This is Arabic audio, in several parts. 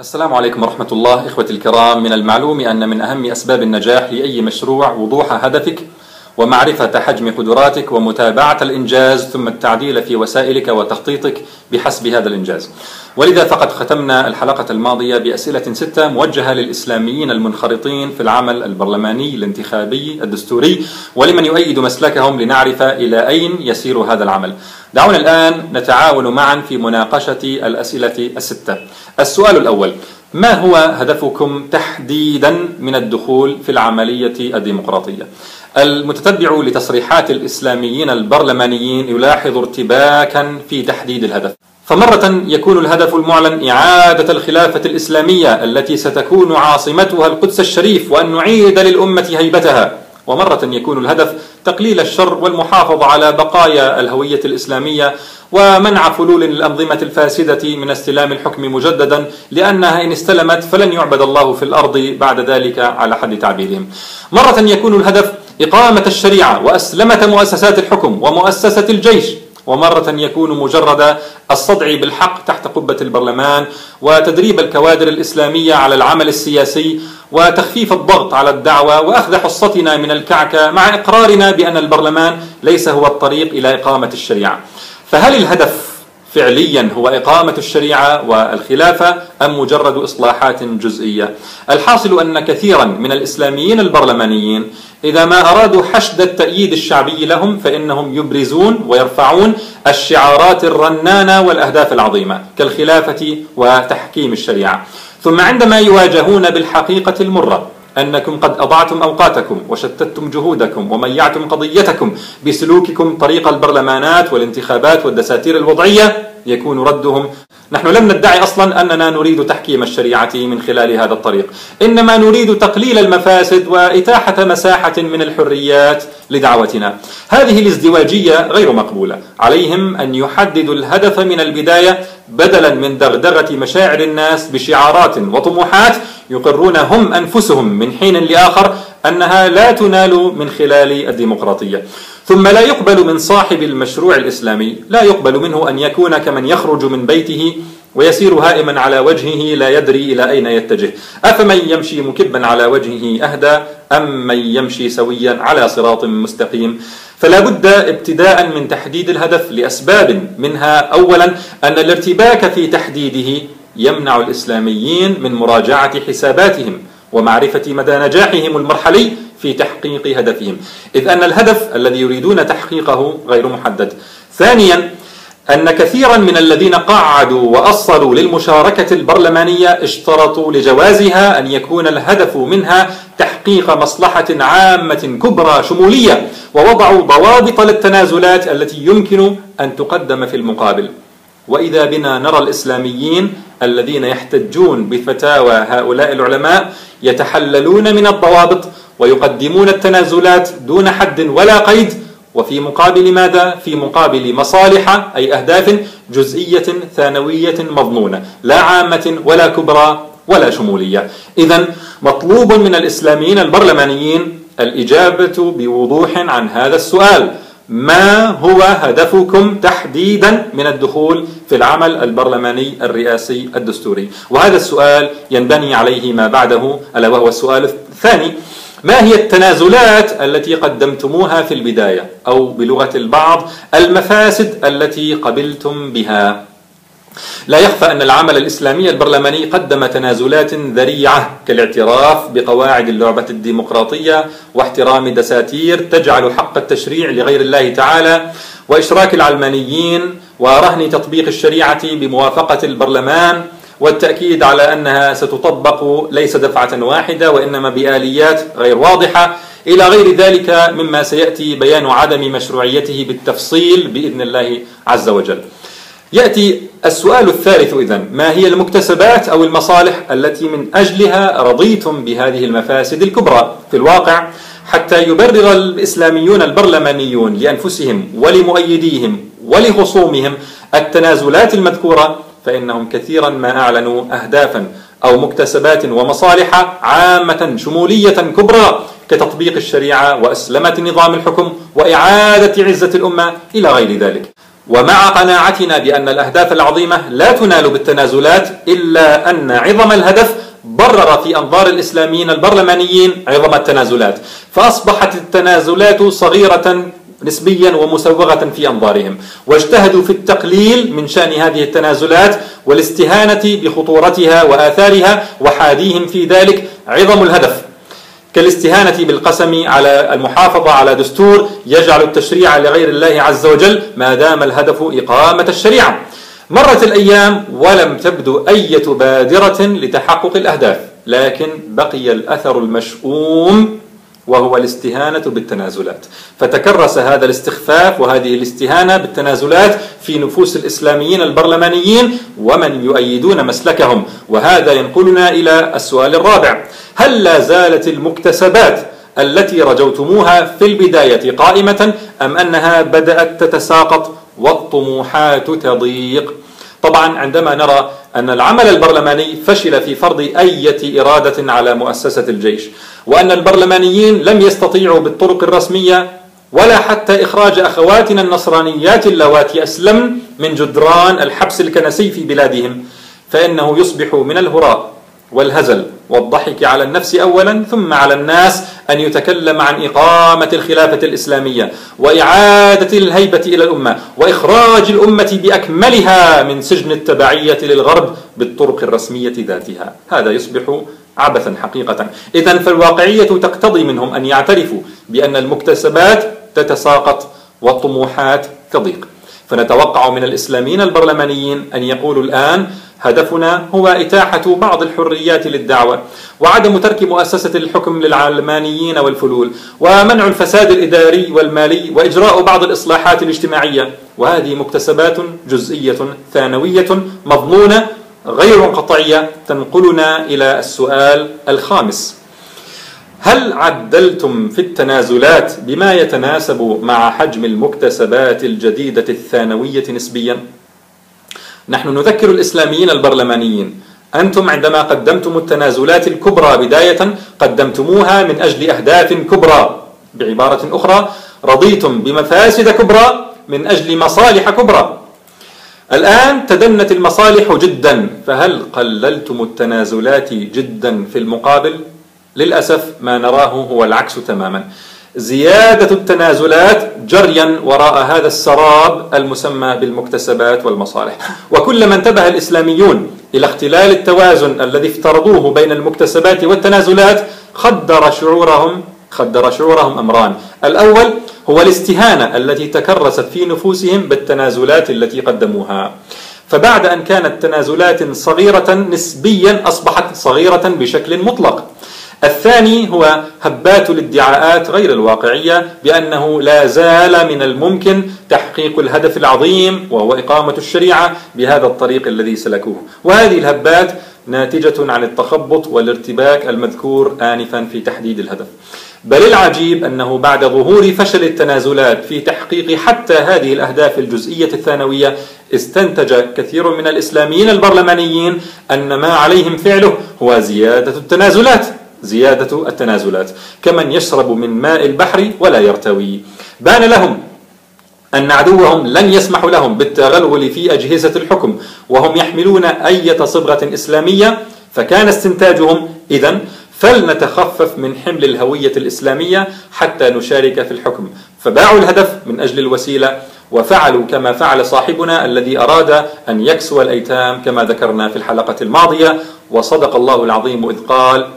السلام عليكم ورحمة الله إخوتي الكرام. من المعلوم أن من أهم أسباب النجاح لأي مشروع وضوح هدفك ومعرفة حجم قدراتك ومتابعة الإنجاز ثم التعديل في وسائلك وتخطيطك بحسب هذا الإنجاز. ولذا فقد ختمنا الحلقة الماضية بأسئلة ستة موجهة للإسلاميين المنخرطين في العمل البرلماني الانتخابي الدستوري ولمن يؤيد مسلكهم لنعرف إلى أين يسير هذا العمل. دعونا الآن نتعاون معا في مناقشة الأسئلة الستة. السؤال الأول ما هو هدفكم تحديدا من الدخول في العملية الديمقراطية؟ المتتبع لتصريحات الإسلاميين البرلمانيين يلاحظ ارتباكا في تحديد الهدف فمرة يكون الهدف المعلن إعادة الخلافة الإسلامية التي ستكون عاصمتها القدس الشريف وأن نعيد للأمة هيبتها ومرة يكون الهدف تقليل الشر والمحافظة على بقايا الهوية الإسلامية ومنع فلول الأنظمة الفاسدة من استلام الحكم مجددا لأنها إن استلمت فلن يعبد الله في الأرض بعد ذلك على حد تعبيرهم. مرة يكون الهدف إقامة الشريعة وأسلمة مؤسسات الحكم ومؤسسة الجيش ومرة يكون مجرد الصدع بالحق تحت قبة البرلمان وتدريب الكوادر الإسلامية على العمل السياسي وتخفيف الضغط على الدعوة وأخذ حصتنا من الكعكة مع إقرارنا بأن البرلمان ليس هو الطريق إلى إقامة الشريعة. فهل الهدف فعليا هو إقامة الشريعة والخلافة أم مجرد إصلاحات جزئية؟ الحاصل أن كثيرا من الإسلاميين البرلمانيين إذا ما أرادوا حشد التأييد الشعبي لهم فإنهم يبرزون ويرفعون الشعارات الرنانة والأهداف العظيمة كالخلافة وتحكيم الشريعة. ثم عندما يواجهون بالحقيقة المرة أنكم قد أضعتم أوقاتكم وشتتم جهودكم وميعتم قضيتكم بسلوككم طريق البرلمانات والانتخابات والدساتير الوضعية. يكون ردهم. نحن لم ندعي أصلا أننا نريد تحكيم الشريعة من خلال هذا الطريق، إنما نريد تقليل المفاسد وإتاحة مساحة من الحريات لدعوتنا. هذه الازدواجية غير مقبولة، عليهم أن يحددوا الهدف من البداية بدلا من دغدغة مشاعر الناس بشعارات وطموحات يقرون هم أنفسهم من حين لآخر أنها لا تنال من خلال الديمقراطية. ثم لا يقبل من صاحب المشروع الإسلامي، لا يقبل منه أن يكون كمن يخرج من بيته ويسير هائما على وجهه لا يدري إلى أين يتجه، أفمن يمشي مكبا على وجهه أهدى أم من يمشي سويا على صراط مستقيم؟ فلا بد ابتداء من تحديد الهدف لأسباب منها اولا أن الارتباك في تحديده يمنع الإسلاميين من مراجعة حساباتهم ومعرفة مدى نجاحهم المرحلي في تحقيق هدفهم. إذ أن الهدف الذي يريدون تحقيقه غير محدد. ثانيا أن كثيرا من الذين قعدوا وأصلوا للمشاركة البرلمانية اشترطوا لجوازها أن يكون الهدف منها تحقيق مصلحة عامة كبرى شمولية ووضعوا ضوابط للتنازلات التي يمكن أن تقدم في المقابل. وإذا بنا نرى الإسلاميين الذين يحتجون بفتاوى هؤلاء العلماء يتحللون من الضوابط ويقدمون التنازلات دون حد ولا قيد وفي مقابل ماذا؟ في مقابل مصالح أي أهداف جزئية ثانوية مضمونة لا عامة ولا كبرى ولا شمولية إذا مطلوب من الإسلاميين البرلمانيين الإجابة بوضوح عن هذا السؤال ما هو هدفكم تحديدا من الدخول في العمل البرلماني الرئاسي الدستوري؟ وهذا السؤال ينبني عليه ما بعده ألا وهو السؤال الثاني. ما هي التنازلات التي قدمتموها في البداية؟ أو بلغة البعض المفاسد التي قبلتم بها؟ لا يخفى أن العمل الإسلامي البرلماني قدم تنازلات ذريعة كالاعتراف بقواعد اللعبة الديمقراطية واحترام دساتير تجعل حق التشريع لغير الله تعالى وإشراك العلمانيين ورهن تطبيق الشريعة بموافقة البرلمان والتأكيد على أنها ستطبق ليس دفعة واحدة وإنما بآليات غير واضحة إلى غير ذلك مما سيأتي بيان عدم مشروعيته بالتفصيل بإذن الله عز وجل. يأتي السؤال الثالث إذن. ما هي المكتسبات أو المصالح التي من أجلها رضيتم بهذه المفاسد الكبرى؟ في الواقع حتى يبرر الإسلاميون البرلمانيون لأنفسهم ولمؤيديهم ولخصومهم التنازلات المذكورة فإنهم كثيرا ما أعلنوا أهدافا أو مكتسبات ومصالح عامة شمولية كبرى كتطبيق الشريعة وأسلمة نظام الحكم وإعادة عزة الأمة إلى غير ذلك. ومع قناعتنا بأن الأهداف العظيمة لا تنال بالتنازلات إلا أن عظم الهدف برر في أنظار الإسلاميين البرلمانيين عظم التنازلات فأصبحت التنازلات صغيرة نسبيا ومسوغة في أنظارهم واجتهدوا في التقليل من شأن هذه التنازلات والاستهانة بخطورتها وآثارها وحاديهم في ذلك عظم الهدف. كالاستهانة بالقسم على المحافظة على دستور يجعل التشريع لغير الله عز وجل ما دام الهدف إقامة الشريعة. مرت الأيام ولم تبدو أي بادرة لتحقق الأهداف لكن بقي الأثر المشؤوم وهو الاستهانة بالتنازلات. فتكرس هذا الاستخفاف وهذه الاستهانة بالتنازلات في نفوس الإسلاميين البرلمانيين ومن يؤيدون مسلكهم. وهذا ينقلنا إلى السؤال الرابع. هل لا زالت المكتسبات التي رجوتموها في البداية قائمة أم أنها بدأت تتساقط والطموحات تضيق؟ طبعا عندما نرى أن العمل البرلماني فشل في فرض أية إرادة على مؤسسة الجيش وأن البرلمانيين لم يستطيعوا بالطرق الرسمية ولا حتى إخراج أخواتنا النصرانيات اللواتي أسلمن من جدران الحبس الكنسي في بلادهم فإنه يصبح من الهراء والهزل والضحك على النفس اولا ثم على الناس أن يتكلم عن إقامة الخلافة الإسلامية وإعادة الهيبة إلى الأمة وإخراج الأمة بأكملها من سجن التبعية للغرب بالطرق الرسمية ذاتها. هذا يصبح عبثا حقيقه. اذا فالواقعية تقتضي منهم أن يعترفوا بأن المكتسبات تتساقط والطموحات تضيق. فنتوقع من الإسلاميين البرلمانيين أن يقولوا الآن هدفنا هو إتاحة بعض الحريات للدعوة وعدم ترك مؤسسة الحكم للعلمانيين والفلول ومنع الفساد الإداري والمالي وإجراء بعض الإصلاحات الاجتماعية. وهذه مكتسبات جزئية ثانوية مضمونة غير قطعية تنقلنا إلى السؤال الخامس. هل عدلتم في التنازلات بما يتناسب مع حجم المكتسبات الجديدة الثانوية نسبيا؟ نحن نذكر الإسلاميين البرلمانيين. أنتم عندما قدمتم التنازلات الكبرى بداية قدمتموها من أجل أهداف كبرى. بعبارة أخرى رضيتم بمفاسد كبرى من أجل مصالح كبرى. الآن تدنت المصالح جدا فهل قللتم التنازلات جدا في المقابل؟ للأسف ما نراه هو العكس تماما. زيادة التنازلات جريا وراء هذا السراب المسمى بالمكتسبات والمصالح. وكلما انتبه الإسلاميون إلى اختلال التوازن الذي افترضوه بين المكتسبات والتنازلات خدر شعورهم خدر شعورهم أمران. الأول هو الاستهانة التي تكرست في نفوسهم بالتنازلات التي قدموها. فبعد أن كانت تنازلات صغيرة نسبيا أصبحت صغيرة بشكل مطلق. الثاني هو هبات الادعاءات غير الواقعية بأنه لا زال من الممكن تحقيق الهدف العظيم وهو إقامة الشريعة بهذا الطريق الذي سلكوه. وهذه الهبات ناتجة عن التخبط والارتباك المذكور آنفا في تحديد الهدف. بل العجيب أنه بعد ظهور فشل التنازلات في تحقيق حتى هذه الأهداف الجزئية الثانوية استنتج كثير من الإسلاميين البرلمانيين أن ما عليهم فعله هو زيادة التنازلات زيادة التنازلات كمن يشرب من ماء البحر ولا يرتوي. بان لهم أن عدوهم لن يسمح لهم بالتغلغل في أجهزة الحكم وهم يحملون أية صبغة إسلامية فكان استنتاجهم إذا فلنتخفف من حمل الهوية الإسلامية حتى نشارك في الحكم. فباعوا الهدف من أجل الوسيلة وفعلوا كما فعل صاحبنا الذي أراد أن يكسو الأيتام كما ذكرنا في الحلقة الماضية. وصدق الله العظيم إذ قال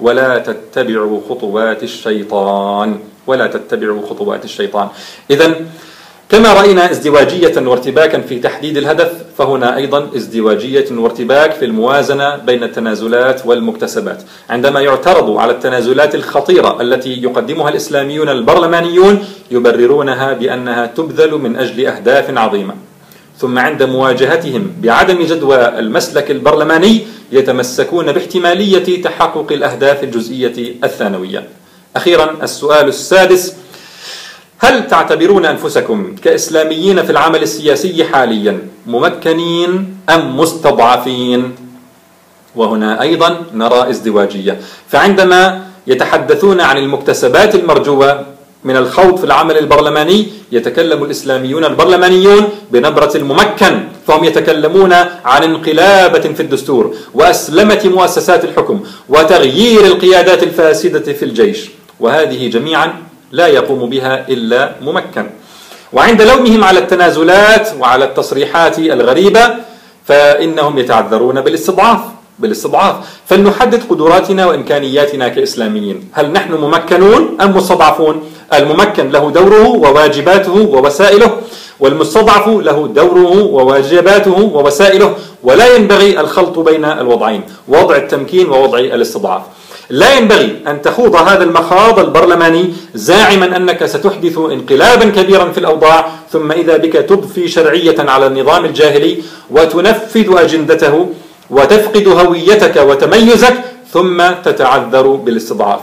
ولا تتبعوا خطوات الشيطان ولا تتبعوا خطوات الشيطان. إذا كما رأينا ازدواجية وارتباكا في تحديد الهدف فهنا أيضا ازدواجية وارتباك في الموازنة بين التنازلات والمكتسبات عندما يعترض على التنازلات الخطيرة التي يقدمها الإسلاميون البرلمانيون يبررونها بأنها تبذل من أجل أهداف عظيمة ثم عند مواجهتهم بعدم جدوى المسلك البرلماني يتمسكون باحتمالية تحقق الأهداف الجزئية الثانوية. أخيرا السؤال السادس هل تعتبرون أنفسكم كإسلاميين في العمل السياسي حاليا ممكنين أم مستضعفين؟ وهنا أيضا نرى ازدواجية فعندما يتحدثون عن المكتسبات المرجوة من الخوض في العمل البرلماني يتكلم الإسلاميون البرلمانيون بنبرة الممكن فهم يتكلمون عن انقلابة في الدستور وأسلمة مؤسسات الحكم وتغيير القيادات الفاسدة في الجيش وهذه جميعا لا يقوم بها إلا ممكن. وعند لومهم على التنازلات وعلى التصريحات الغريبة فإنهم يتعذرون بالاستضعاف بالاستضعاف. فلنحدد قدراتنا وإمكانياتنا كإسلاميين. هل نحن ممكنون أم مستضعفون؟ الممكن له دوره وواجباته ووسائله والمستضعف له دوره وواجباته ووسائله. ولا ينبغي الخلط بين الوضعين وضع التمكين ووضع الاستضعاف. لا ينبغي أن تخوض هذا المخاض البرلماني زاعما أنك ستحدث انقلابا كبيرا في الأوضاع ثم إذا بك تضفي شرعية على النظام الجاهلي وتنفذ أجندته وتفقد هويتك وتميزك ثم تتعذر بالاستضعاف.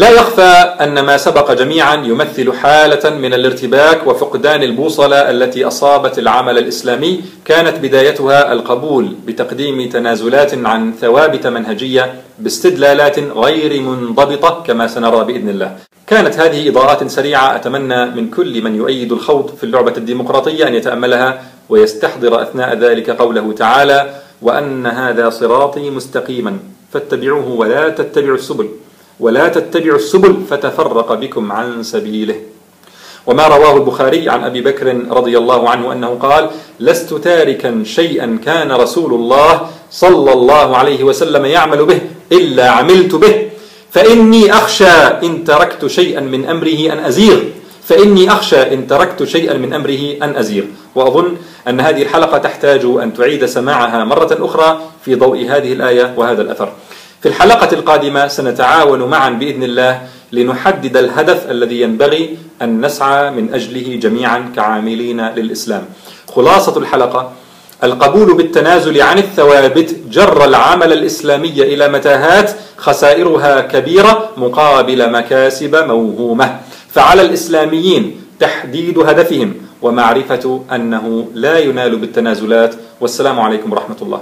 لا يخفى أن ما سبق جميعا يمثل حالة من الارتباك وفقدان البوصلة التي أصابت العمل الإسلامي كانت بدايتها القبول بتقديم تنازلات عن ثوابت منهجية باستدلالات غير منضبطة كما سنرى بإذن الله. كانت هذه إضاءات سريعة أتمنى من كل من يؤيد الخوض في اللعبة الديمقراطية أن يتأملها ويستحضر أثناء ذلك قوله تعالى وأن هذا صراطي مستقيما فاتبعوه ولا تتبعوا السبل. ولا تتبعوا السبل فتفرق بكم عن سبيله. وما رواه البخاري عن أبي بكر رضي الله عنه أنه قال: لست تاركا شيئا كان رسول الله صلى الله عليه وسلم يعمل به إلا عملت به. فإني أخشى إن تركت شيئا من أمره أن أزيغ. فإني أخشى إن تركت شيئا من أمره أن أزيغ. وأظن أن هذه الحلقة تحتاج أن تعيد سماعها مرة أخرى في ضوء هذه الآية وهذا الأثر. في الحلقة القادمة سنتعاون معا بإذن الله لنحدد الهدف الذي ينبغي أن نسعى من أجله جميعا كعاملين للإسلام. خلاصة الحلقة القبول بالتنازل عن الثوابت جر العمل الإسلامي إلى متاهات خسائرها كبيرة مقابل مكاسب موهومة. فعلى الإسلاميين تحديد هدفهم ومعرفة أنه لا ينال بالتنازلات والسلام عليكم ورحمة الله